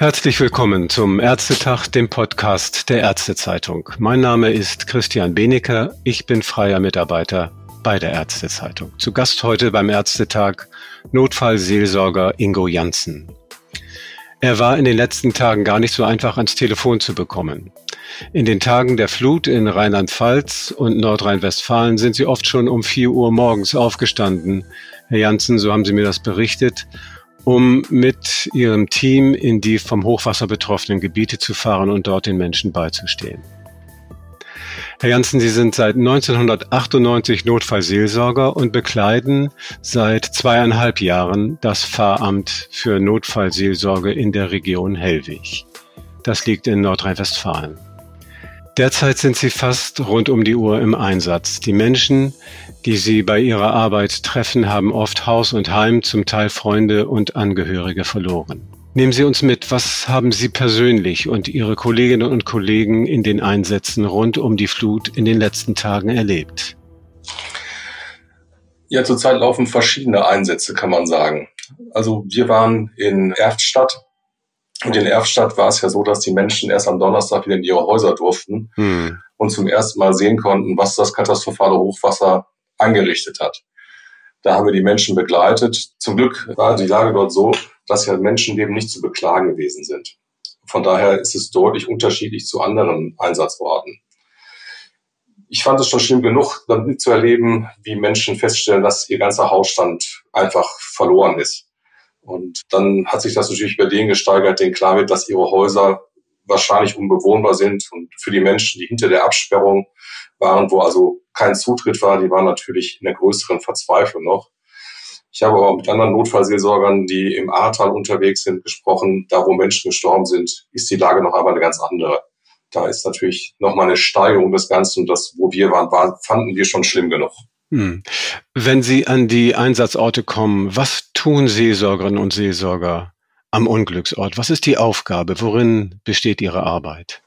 Herzlich willkommen zum Ärztetag, dem Podcast der Ärztezeitung. Mein Name ist Christian Benecker. Ich bin freier Mitarbeiter bei der Ärztezeitung. Zu Gast heute beim Ärztetag Notfallseelsorger Ingo Janssen. Er war in den letzten Tagen gar nicht so einfach ans Telefon zu bekommen. In den Tagen der Flut in Rheinland-Pfalz und Nordrhein-Westfalen sind sie oft schon um vier Uhr morgens aufgestanden. Herr Janssen, so haben Sie mir das berichtet, um mit Ihrem Team in die vom Hochwasser betroffenen Gebiete zu fahren und dort den Menschen beizustehen. Herr Janssen, Sie sind seit 1998 Notfallseelsorger und bekleiden seit zweieinhalb Jahren das Pfarramt für Notfallseelsorge in der Region Hellwig. Das liegt in Nordrhein-Westfalen. Derzeit sind Sie fast rund um die Uhr im Einsatz. Die Menschen, die Sie bei Ihrer Arbeit treffen, haben oft Haus und Heim, zum Teil Freunde und Angehörige verloren. Nehmen Sie uns mit, was haben Sie persönlich und Ihre Kolleginnen und Kollegen in den Einsätzen rund um die Flut in den letzten Tagen erlebt? Ja, zurzeit laufen verschiedene Einsätze, kann man sagen. Also wir waren in Erftstadt und in Erftstadt war es ja so, dass die Menschen erst am Donnerstag wieder in ihre Häuser durften hm. und zum ersten Mal sehen konnten, was das katastrophale Hochwasser angerichtet hat. Da haben wir die Menschen begleitet. Zum Glück war die Lage dort so, dass ja Menschenleben nicht zu beklagen gewesen sind. Von daher ist es deutlich unterschiedlich zu anderen Einsatzorten. Ich fand es schon schlimm genug, damit zu erleben, wie Menschen feststellen, dass ihr ganzer Hausstand einfach verloren ist. Und dann hat sich das natürlich bei denen gesteigert, denen klar wird, dass ihre Häuser wahrscheinlich unbewohnbar sind. Und für die Menschen, die hinter der Absperrung waren, wo also kein Zutritt war, die waren natürlich in der größeren Verzweiflung noch. Ich habe auch mit anderen Notfallseelsorgern, die im Ahrtal unterwegs sind, gesprochen. Da, wo Menschen gestorben sind, ist die Lage noch einmal eine ganz andere. Da ist natürlich noch mal eine Steigerung des Ganzen. Und das, wo wir waren, war, fanden wir schon schlimm genug. Hm. Wenn Sie an die Einsatzorte kommen, was tun Seelsorgerinnen und Seelsorger am Unglücksort? Was ist die Aufgabe? Worin besteht Ihre Arbeit?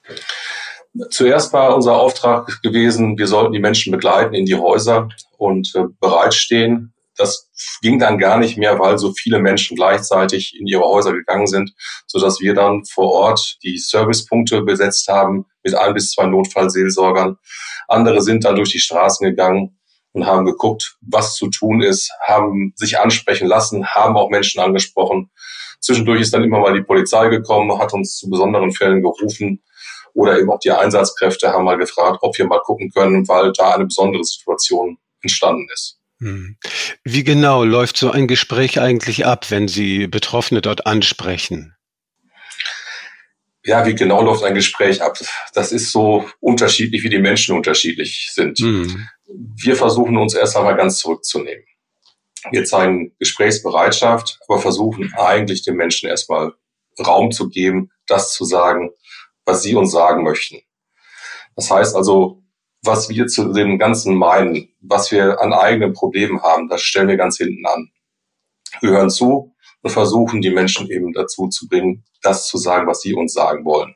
Zuerst war unser Auftrag gewesen, wir sollten die Menschen begleiten in die Häuser und äh, bereitstehen, das ging dann gar nicht mehr, weil so viele Menschen gleichzeitig in ihre Häuser gegangen sind, so dass wir dann vor Ort die Servicepunkte besetzt haben mit ein bis zwei Notfallseelsorgern. Andere sind dann durch die Straßen gegangen und haben geguckt, was zu tun ist, haben sich ansprechen lassen, haben auch Menschen angesprochen. Zwischendurch ist dann immer mal die Polizei gekommen, hat uns zu besonderen Fällen gerufen oder eben auch die Einsatzkräfte haben mal gefragt, ob wir mal gucken können, weil da eine besondere Situation entstanden ist. Hm. Wie genau läuft so ein Gespräch eigentlich ab, wenn Sie Betroffene dort ansprechen? Ja, wie genau läuft ein Gespräch ab? Das ist so unterschiedlich, wie die Menschen unterschiedlich sind. Mhm. Wir versuchen uns erst einmal ganz zurückzunehmen. Wir zeigen Gesprächsbereitschaft, aber versuchen eigentlich den Menschen erstmal Raum zu geben, das zu sagen, was sie uns sagen möchten. Das heißt also, was wir zu dem Ganzen meinen, was wir an eigenen Problemen haben, das stellen wir ganz hinten an. Wir hören zu und versuchen, die Menschen eben dazu zu bringen, das zu sagen, was sie uns sagen wollen.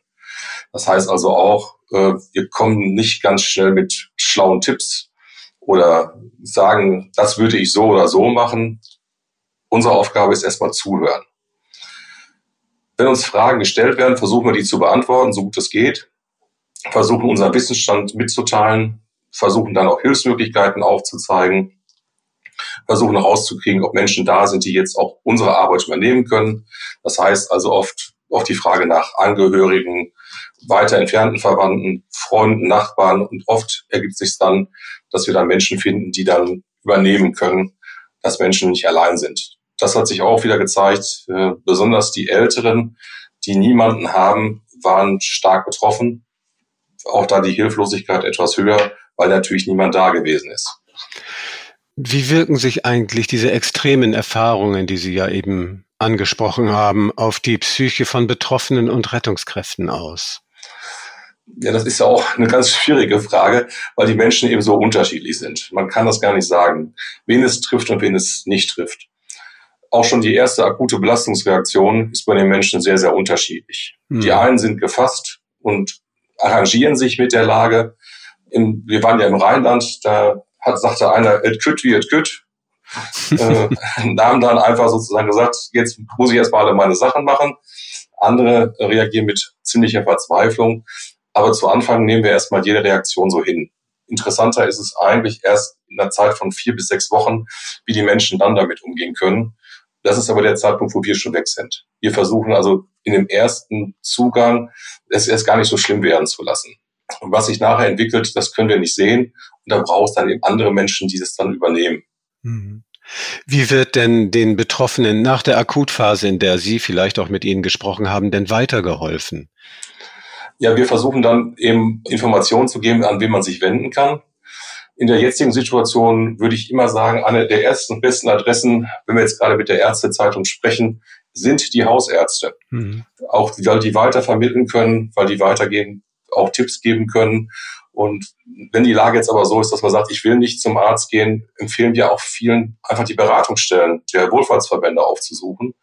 Das heißt also auch, äh, wir kommen nicht ganz schnell mit schlauen Tipps oder sagen, das würde ich so oder so machen. Unsere Aufgabe ist erstmal zuhören. Wenn uns Fragen gestellt werden, versuchen wir die zu beantworten, so gut es geht versuchen unseren Wissensstand mitzuteilen, versuchen dann auch Hilfsmöglichkeiten aufzuzeigen, versuchen herauszukriegen, ob Menschen da sind, die jetzt auch unsere Arbeit übernehmen können. Das heißt also oft auch die Frage nach Angehörigen, weiter entfernten Verwandten, Freunden, Nachbarn und oft ergibt sich dann, dass wir dann Menschen finden, die dann übernehmen können, dass Menschen nicht allein sind. Das hat sich auch wieder gezeigt, äh, besonders die Älteren, die niemanden haben, waren stark betroffen auch da die Hilflosigkeit etwas höher, weil natürlich niemand da gewesen ist. Wie wirken sich eigentlich diese extremen Erfahrungen, die Sie ja eben angesprochen haben, auf die Psyche von Betroffenen und Rettungskräften aus? Ja, das ist ja auch eine ganz schwierige Frage, weil die Menschen eben so unterschiedlich sind. Man kann das gar nicht sagen, wen es trifft und wen es nicht trifft. Auch schon die erste akute Belastungsreaktion ist bei den Menschen sehr, sehr unterschiedlich. Hm. Die einen sind gefasst und arrangieren sich mit der Lage. Wir waren ja im Rheinland, da hat, sagte einer, et kütt wie et kütt. äh, haben dann einfach sozusagen gesagt, jetzt muss ich erstmal alle meine Sachen machen. Andere reagieren mit ziemlicher Verzweiflung. Aber zu Anfang nehmen wir erstmal jede Reaktion so hin. Interessanter ist es eigentlich erst in einer Zeit von vier bis sechs Wochen, wie die Menschen dann damit umgehen können. Das ist aber der Zeitpunkt, wo wir schon weg sind. Wir versuchen also in dem ersten Zugang es erst gar nicht so schlimm werden zu lassen. Und was sich nachher entwickelt, das können wir nicht sehen. Und da braucht es dann eben andere Menschen, die das dann übernehmen. Mhm. Wie wird denn den Betroffenen nach der Akutphase, in der Sie vielleicht auch mit Ihnen gesprochen haben, denn weitergeholfen? Ja, wir versuchen dann eben Informationen zu geben, an wen man sich wenden kann. In der jetzigen Situation würde ich immer sagen, eine der ersten und besten Adressen, wenn wir jetzt gerade mit der Ärztezeitung sprechen, sind die Hausärzte. Mhm. Auch weil die weiter vermitteln können, weil die weitergehen, auch Tipps geben können. Und wenn die Lage jetzt aber so ist, dass man sagt, ich will nicht zum Arzt gehen, empfehlen wir auch vielen, einfach die Beratungsstellen der Wohlfahrtsverbände aufzusuchen.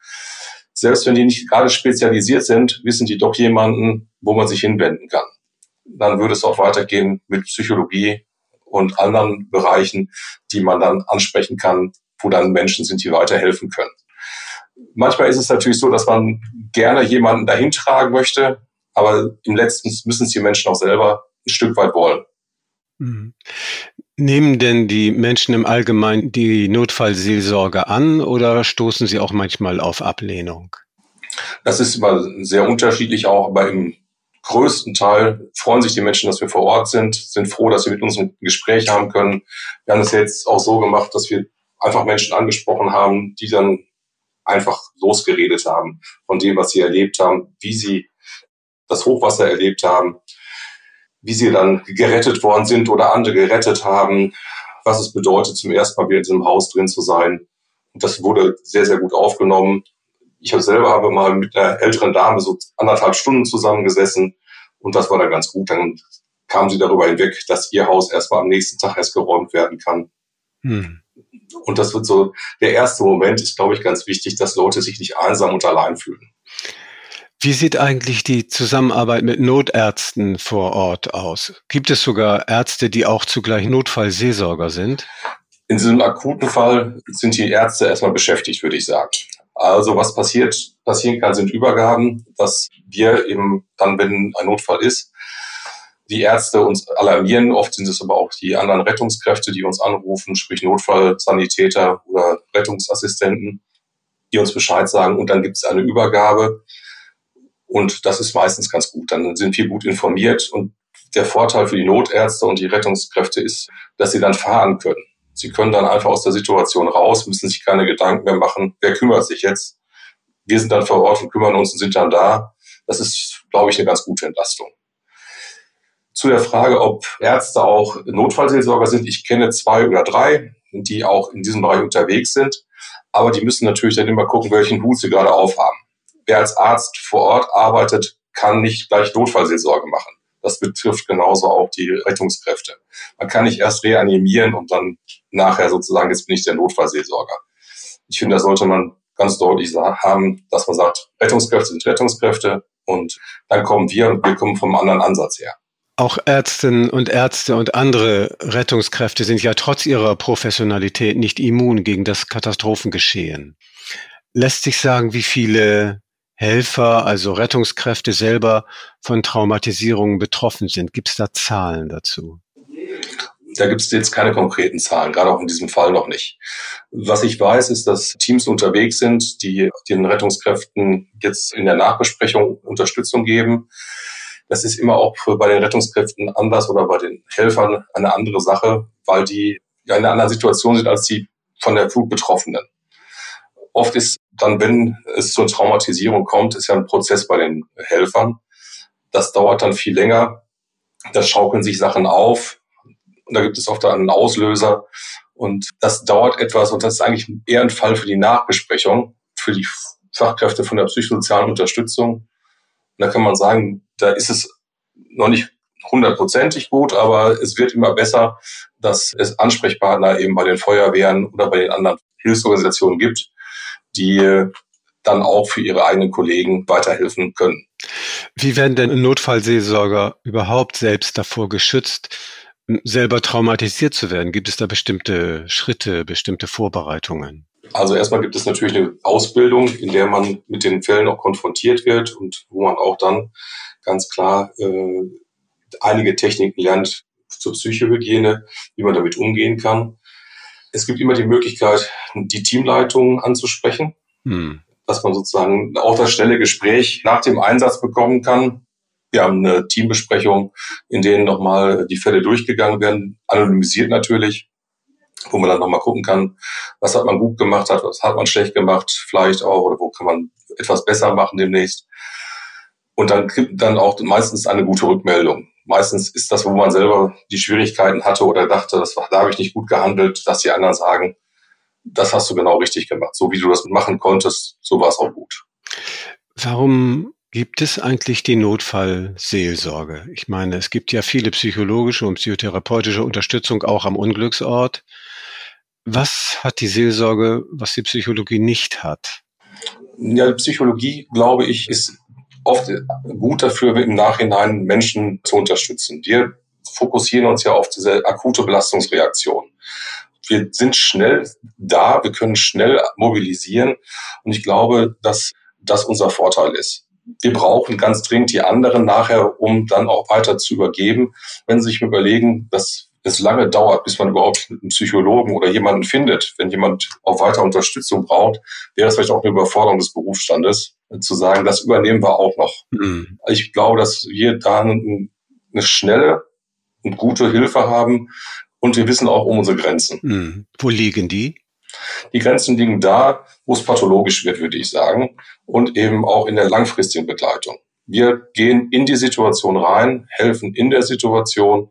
Selbst wenn die nicht gerade spezialisiert sind, wissen die doch jemanden, wo man sich hinwenden kann. Dann würde es auch weitergehen mit Psychologie und anderen Bereichen, die man dann ansprechen kann, wo dann Menschen sind, die weiterhelfen können. Manchmal ist es natürlich so, dass man gerne jemanden dahin tragen möchte, aber im letzten müssen es die Menschen auch selber ein Stück weit wollen. Mhm. Nehmen denn die Menschen im Allgemeinen die Notfallseelsorge an oder stoßen sie auch manchmal auf Ablehnung? Das ist immer sehr unterschiedlich auch, aber im größten Teil freuen sich die Menschen, dass wir vor Ort sind, sind froh, dass sie mit uns ein Gespräch haben können. Wir haben es jetzt auch so gemacht, dass wir einfach Menschen angesprochen haben, die dann einfach losgeredet haben von dem, was sie erlebt haben, wie sie das Hochwasser erlebt haben, wie sie dann gerettet worden sind oder andere gerettet haben, was es bedeutet, zum ersten Mal wieder in diesem Haus drin zu sein. Und das wurde sehr, sehr gut aufgenommen. Ich selber habe mal mit einer älteren Dame so anderthalb Stunden zusammengesessen und das war dann ganz gut. Dann kam sie darüber hinweg, dass ihr Haus erstmal am nächsten Tag erst geräumt werden kann. Hm. Und das wird so, der erste Moment ist, glaube ich, ganz wichtig, dass Leute sich nicht einsam und allein fühlen. Wie sieht eigentlich die Zusammenarbeit mit Notärzten vor Ort aus? Gibt es sogar Ärzte, die auch zugleich Notfallseelsorger sind? In diesem akuten Fall sind die Ärzte erstmal beschäftigt, würde ich sagen. Also was passiert, passieren kann, sind Übergaben, dass wir eben dann, wenn ein Notfall ist, die Ärzte uns alarmieren. Oft sind es aber auch die anderen Rettungskräfte, die uns anrufen, sprich Notfallsanitäter oder Rettungsassistenten, die uns Bescheid sagen. Und dann gibt es eine Übergabe und das ist meistens ganz gut. Dann sind wir gut informiert und der Vorteil für die Notärzte und die Rettungskräfte ist, dass sie dann fahren können. Sie können dann einfach aus der Situation raus, müssen sich keine Gedanken mehr machen, wer kümmert sich jetzt. Wir sind dann vor Ort und kümmern uns und sind dann da. Das ist, glaube ich, eine ganz gute Entlastung. Zu der Frage, ob Ärzte auch Notfallseelsorger sind. Ich kenne zwei oder drei, die auch in diesem Bereich unterwegs sind. Aber die müssen natürlich dann immer gucken, welchen Hut sie gerade aufhaben wer als Arzt vor Ort arbeitet, kann nicht gleich Notfallseelsorge machen. Das betrifft genauso auch die Rettungskräfte. Man kann nicht erst reanimieren und dann nachher sozusagen, jetzt bin ich der Notfallseelsorger. Ich finde, da sollte man ganz deutlich haben, dass man sagt, Rettungskräfte sind Rettungskräfte und dann kommen wir und wir kommen vom anderen Ansatz her. Auch Ärztinnen und Ärzte und andere Rettungskräfte sind ja trotz ihrer Professionalität nicht immun gegen das Katastrophengeschehen. Lässt sich sagen, wie viele Helfer, also Rettungskräfte selber von Traumatisierungen betroffen sind? Gibt es da Zahlen dazu? Da gibt es jetzt keine konkreten Zahlen, gerade auch in diesem Fall noch nicht. Was ich weiß, ist, dass Teams unterwegs sind, die den Rettungskräften jetzt in der Nachbesprechung Unterstützung geben. Das ist immer auch bei den Rettungskräften anders oder bei den Helfern eine andere Sache, weil die in einer anderen Situation sind als die von der Flut Betroffenen. Oft ist dann, wenn es zur Traumatisierung kommt, ist ja ein Prozess bei den Helfern. Das dauert dann viel länger. Da schaukeln sich Sachen auf. Und da gibt es oft einen Auslöser. Und das dauert etwas. Und das ist eigentlich eher ein Fall für die Nachbesprechung, für die Fachkräfte von der psychosozialen Unterstützung. Und da kann man sagen, da ist es noch nicht hundertprozentig gut, aber es wird immer besser, dass es Ansprechpartner eben bei den Feuerwehren oder bei den anderen Hilfsorganisationen gibt, die dann auch für ihre eigenen Kollegen weiterhelfen können. Wie werden denn Notfallseelsorger überhaupt selbst davor geschützt, selber traumatisiert zu werden? Gibt es da bestimmte Schritte, bestimmte Vorbereitungen? Also erstmal gibt es natürlich eine Ausbildung, in der man mit den Fällen auch konfrontiert wird und wo man auch dann ganz klar äh, einige Techniken lernt zur Psychohygiene, wie man damit umgehen kann. Es gibt immer die Möglichkeit, die Teamleitung anzusprechen, hm. dass man sozusagen auch das schnelle Gespräch nach dem Einsatz bekommen kann. Wir haben eine Teambesprechung, in denen nochmal die Fälle durchgegangen werden, anonymisiert natürlich, wo man dann nochmal gucken kann, was hat man gut gemacht, was hat man schlecht gemacht, vielleicht auch, oder wo kann man etwas besser machen demnächst. Und dann gibt dann auch meistens eine gute Rückmeldung. Meistens ist das, wo man selber die Schwierigkeiten hatte oder dachte, das war, da habe ich nicht gut gehandelt, dass die anderen sagen, das hast du genau richtig gemacht. So wie du das machen konntest, so war es auch gut. Warum gibt es eigentlich die Notfallseelsorge? Ich meine, es gibt ja viele psychologische und psychotherapeutische Unterstützung auch am Unglücksort. Was hat die Seelsorge, was die Psychologie nicht hat? Ja, die Psychologie, glaube ich, ist oft gut dafür, im Nachhinein Menschen zu unterstützen. Wir fokussieren uns ja auf diese akute Belastungsreaktion. Wir sind schnell da, wir können schnell mobilisieren und ich glaube, dass das unser Vorteil ist. Wir brauchen ganz dringend die anderen nachher, um dann auch weiter zu übergeben. Wenn Sie sich überlegen, dass es lange dauert, bis man überhaupt einen Psychologen oder jemanden findet. Wenn jemand auch weiter Unterstützung braucht, wäre es vielleicht auch eine Überforderung des Berufsstandes, zu sagen, das übernehmen wir auch noch. Mhm. Ich glaube, dass wir da eine schnelle und gute Hilfe haben und wir wissen auch um unsere Grenzen. Mhm. Wo liegen die? Die Grenzen liegen da, wo es pathologisch wird, würde ich sagen, und eben auch in der langfristigen Begleitung. Wir gehen in die Situation rein, helfen in der Situation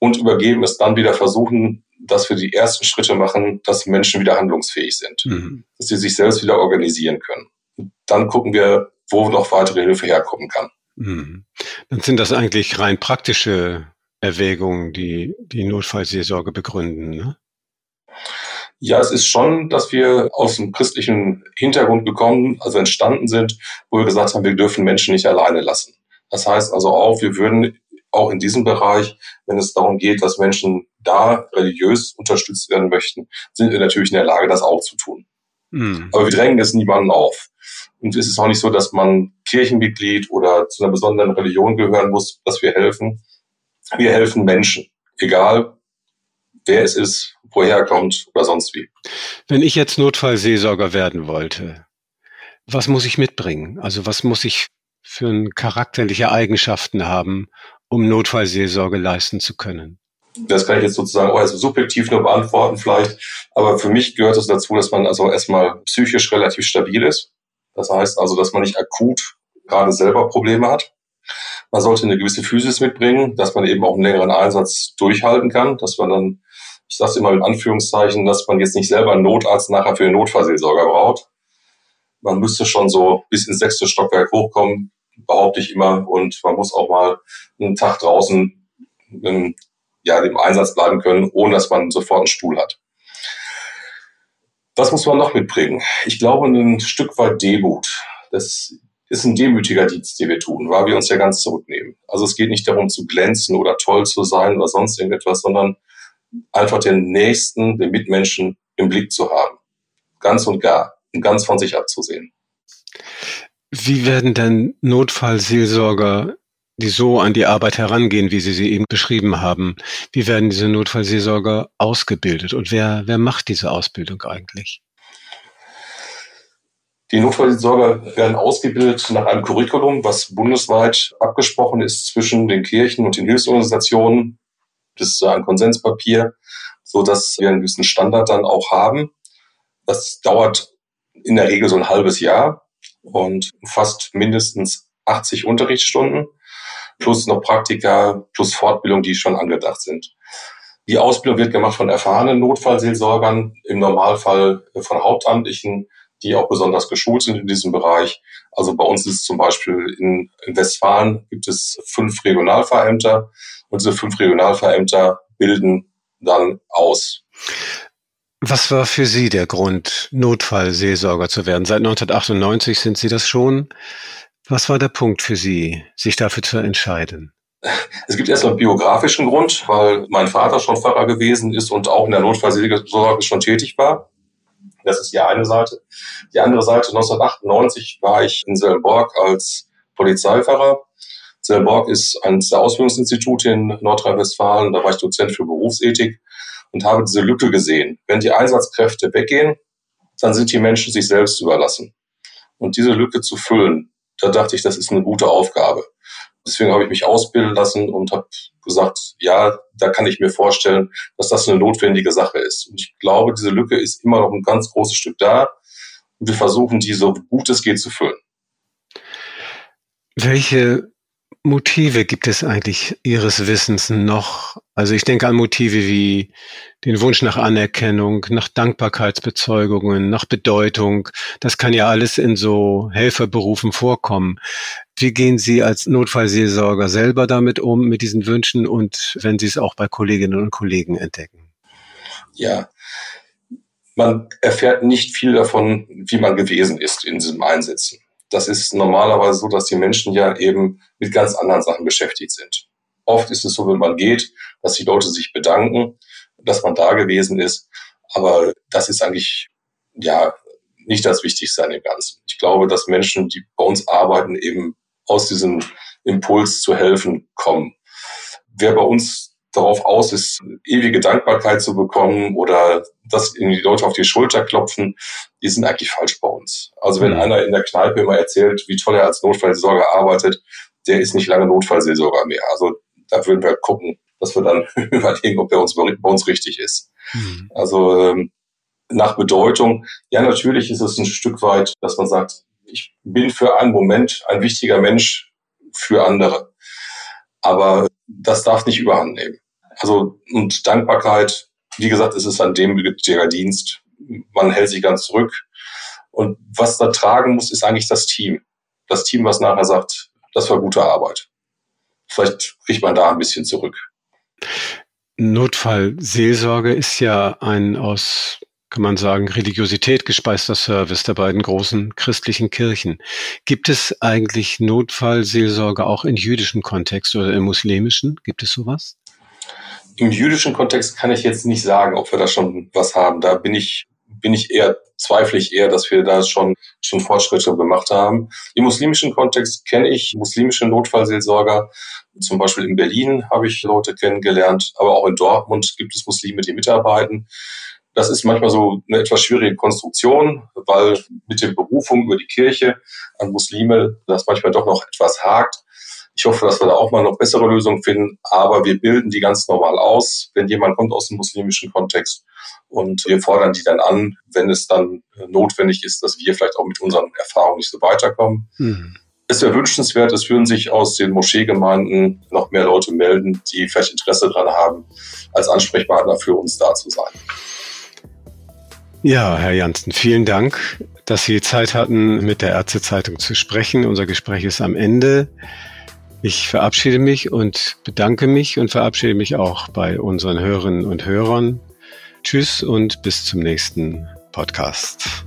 und übergeben es dann wieder versuchen, dass wir die ersten Schritte machen, dass Menschen wieder handlungsfähig sind, mhm. dass sie sich selbst wieder organisieren können. Und dann gucken wir, wo noch weitere Hilfe herkommen kann. Mhm. Dann sind das eigentlich rein praktische Erwägungen, die die Notfallseelsorge begründen. Ne? Ja, es ist schon, dass wir aus dem christlichen Hintergrund gekommen, also entstanden sind, wo wir gesagt haben, wir dürfen Menschen nicht alleine lassen. Das heißt also auch, wir würden auch in diesem Bereich, wenn es darum geht, dass Menschen da religiös unterstützt werden möchten, sind wir natürlich in der Lage, das auch zu tun. Mhm. Aber wir drängen es niemanden auf. Und es ist auch nicht so, dass man Kirchenmitglied oder zu einer besonderen Religion gehören muss, dass wir helfen. Wir helfen Menschen, egal wer es ist, woher er kommt oder sonst wie. Wenn ich jetzt Notfallseelsorger werden wollte, was muss ich mitbringen? Also was muss ich für charakterliche Eigenschaften haben, um Notfallseelsorge leisten zu können? Das kann ich jetzt sozusagen auch als subjektiv nur beantworten vielleicht. Aber für mich gehört es dazu, dass man also erstmal psychisch relativ stabil ist. Das heißt also, dass man nicht akut gerade selber Probleme hat. Man sollte eine gewisse Physis mitbringen, dass man eben auch einen längeren Einsatz durchhalten kann, dass man dann, ich sage es immer mit Anführungszeichen, dass man jetzt nicht selber einen Notarzt nachher für den Notfallseelsorger braucht. Man müsste schon so bis ins sechste Stockwerk hochkommen, behaupte ich immer. Und man muss auch mal einen Tag draußen ähm, ja, im Einsatz bleiben können, ohne dass man sofort einen Stuhl hat. Was muss man noch mitbringen? Ich glaube, ein Stück weit Demut. Das ist ein demütiger Dienst, den wir tun, weil wir uns ja ganz zurücknehmen. Also es geht nicht darum zu glänzen oder toll zu sein oder sonst irgendetwas, sondern einfach den Nächsten, den Mitmenschen im Blick zu haben. Ganz und gar und ganz von sich abzusehen. Wie werden denn Notfallseelsorger, die so an die Arbeit herangehen, wie Sie sie eben beschrieben haben, wie werden diese Notfallseelsorger ausgebildet und wer, wer macht diese Ausbildung eigentlich? Die Notfallseelsorger werden ausgebildet nach einem Curriculum, was bundesweit abgesprochen ist zwischen den Kirchen und den Hilfsorganisationen. Das ist ein Konsenspapier, so dass wir einen gewissen Standard dann auch haben. Das dauert in der Regel so ein halbes Jahr und fast mindestens 80 Unterrichtsstunden plus noch Praktika plus Fortbildung, die schon angedacht sind. Die Ausbildung wird gemacht von erfahrenen Notfallseelsorgern, im Normalfall von Hauptamtlichen, die auch besonders geschult sind in diesem Bereich. Also bei uns ist zum Beispiel in, in Westfalen gibt es fünf Regionalverämter und diese fünf Regionalverämter bilden dann aus. Was war für Sie der Grund, Notfallseelsorger zu werden? Seit 1998 sind Sie das schon. Was war der Punkt für Sie, sich dafür zu entscheiden? Es gibt erst einen biografischen Grund, weil mein Vater schon Pfarrer gewesen ist und auch in der Notfallseelsorge schon tätig war. Das ist die eine Seite. Die andere Seite, 1998 war ich in Selborg als Polizeifahrer. Selborg ist eines der Ausbildungsinstitute in Nordrhein-Westfalen. Da war ich Dozent für Berufsethik und habe diese Lücke gesehen. Wenn die Einsatzkräfte weggehen, dann sind die Menschen sich selbst überlassen. Und diese Lücke zu füllen, da dachte ich, das ist eine gute Aufgabe. Deswegen habe ich mich ausbilden lassen und habe gesagt, ja, da kann ich mir vorstellen, dass das eine notwendige Sache ist. Und ich glaube, diese Lücke ist immer noch ein ganz großes Stück da. Und wir versuchen, die so gut es geht zu füllen. Welche Motive gibt es eigentlich Ihres Wissens noch? Also ich denke an Motive wie den Wunsch nach Anerkennung, nach Dankbarkeitsbezeugungen, nach Bedeutung. Das kann ja alles in so Helferberufen vorkommen. Wie gehen Sie als Notfallseelsorger selber damit um, mit diesen Wünschen und wenn Sie es auch bei Kolleginnen und Kollegen entdecken? Ja, man erfährt nicht viel davon, wie man gewesen ist in diesem Einsätzen das ist normalerweise so, dass die Menschen ja eben mit ganz anderen Sachen beschäftigt sind. Oft ist es so, wenn man geht, dass die Leute sich bedanken, dass man da gewesen ist. Aber das ist eigentlich, ja, nicht das Wichtigste an dem Ganzen. Ich glaube, dass Menschen, die bei uns arbeiten, eben aus diesem Impuls zu helfen kommen. Wer bei uns darauf aus ist, ewige Dankbarkeit zu bekommen oder dass die Leute auf die Schulter klopfen, die sind eigentlich falsch bei uns. Also wenn mhm. einer in der Kneipe immer erzählt, wie toll er als Notfallseelsorger arbeitet, der ist nicht lange Notfallseelsorger mehr. Also da würden wir gucken, dass wir dann überlegen, ob er uns bei uns richtig ist. Mhm. Also ähm, nach Bedeutung, ja natürlich ist es ein Stück weit, dass man sagt, ich bin für einen Moment ein wichtiger Mensch für andere. Aber das darf nicht überhand nehmen. Also, und Dankbarkeit, wie gesagt, es ist ein demütiger Dienst. Man hält sich ganz zurück. Und was da tragen muss, ist eigentlich das Team. Das Team, was nachher sagt, das war gute Arbeit. Vielleicht kriegt man da ein bisschen zurück. Notfallseelsorge ist ja ein aus kann man sagen, Religiosität gespeister Service der beiden großen christlichen Kirchen. Gibt es eigentlich Notfallseelsorge auch in jüdischen Kontext oder im muslimischen? Gibt es sowas? Im jüdischen Kontext kann ich jetzt nicht sagen, ob wir da schon was haben. Da bin ich, bin ich eher, zweifle ich eher, dass wir da schon, schon Fortschritte gemacht haben. Im muslimischen Kontext kenne ich muslimische Notfallseelsorger. Zum Beispiel in Berlin habe ich Leute kennengelernt, aber auch in Dortmund gibt es Muslime, die mitarbeiten. Das ist manchmal so eine etwas schwierige Konstruktion, weil mit der Berufung über die Kirche an Muslime das manchmal doch noch etwas hakt. Ich hoffe, dass wir da auch mal noch bessere Lösungen finden, aber wir bilden die ganz normal aus, wenn jemand kommt aus dem muslimischen Kontext und wir fordern die dann an, wenn es dann notwendig ist, dass wir vielleicht auch mit unseren Erfahrungen nicht so weiterkommen. Mhm. Es wäre wünschenswert, es würden sich aus den Moscheegemeinden noch mehr Leute melden, die vielleicht Interesse daran haben, als Ansprechpartner für uns da zu sein. Ja, Herr Janssen, vielen Dank, dass Sie Zeit hatten, mit der Ärztezeitung zu sprechen. Unser Gespräch ist am Ende. Ich verabschiede mich und bedanke mich und verabschiede mich auch bei unseren Hörerinnen und Hörern. Tschüss und bis zum nächsten Podcast.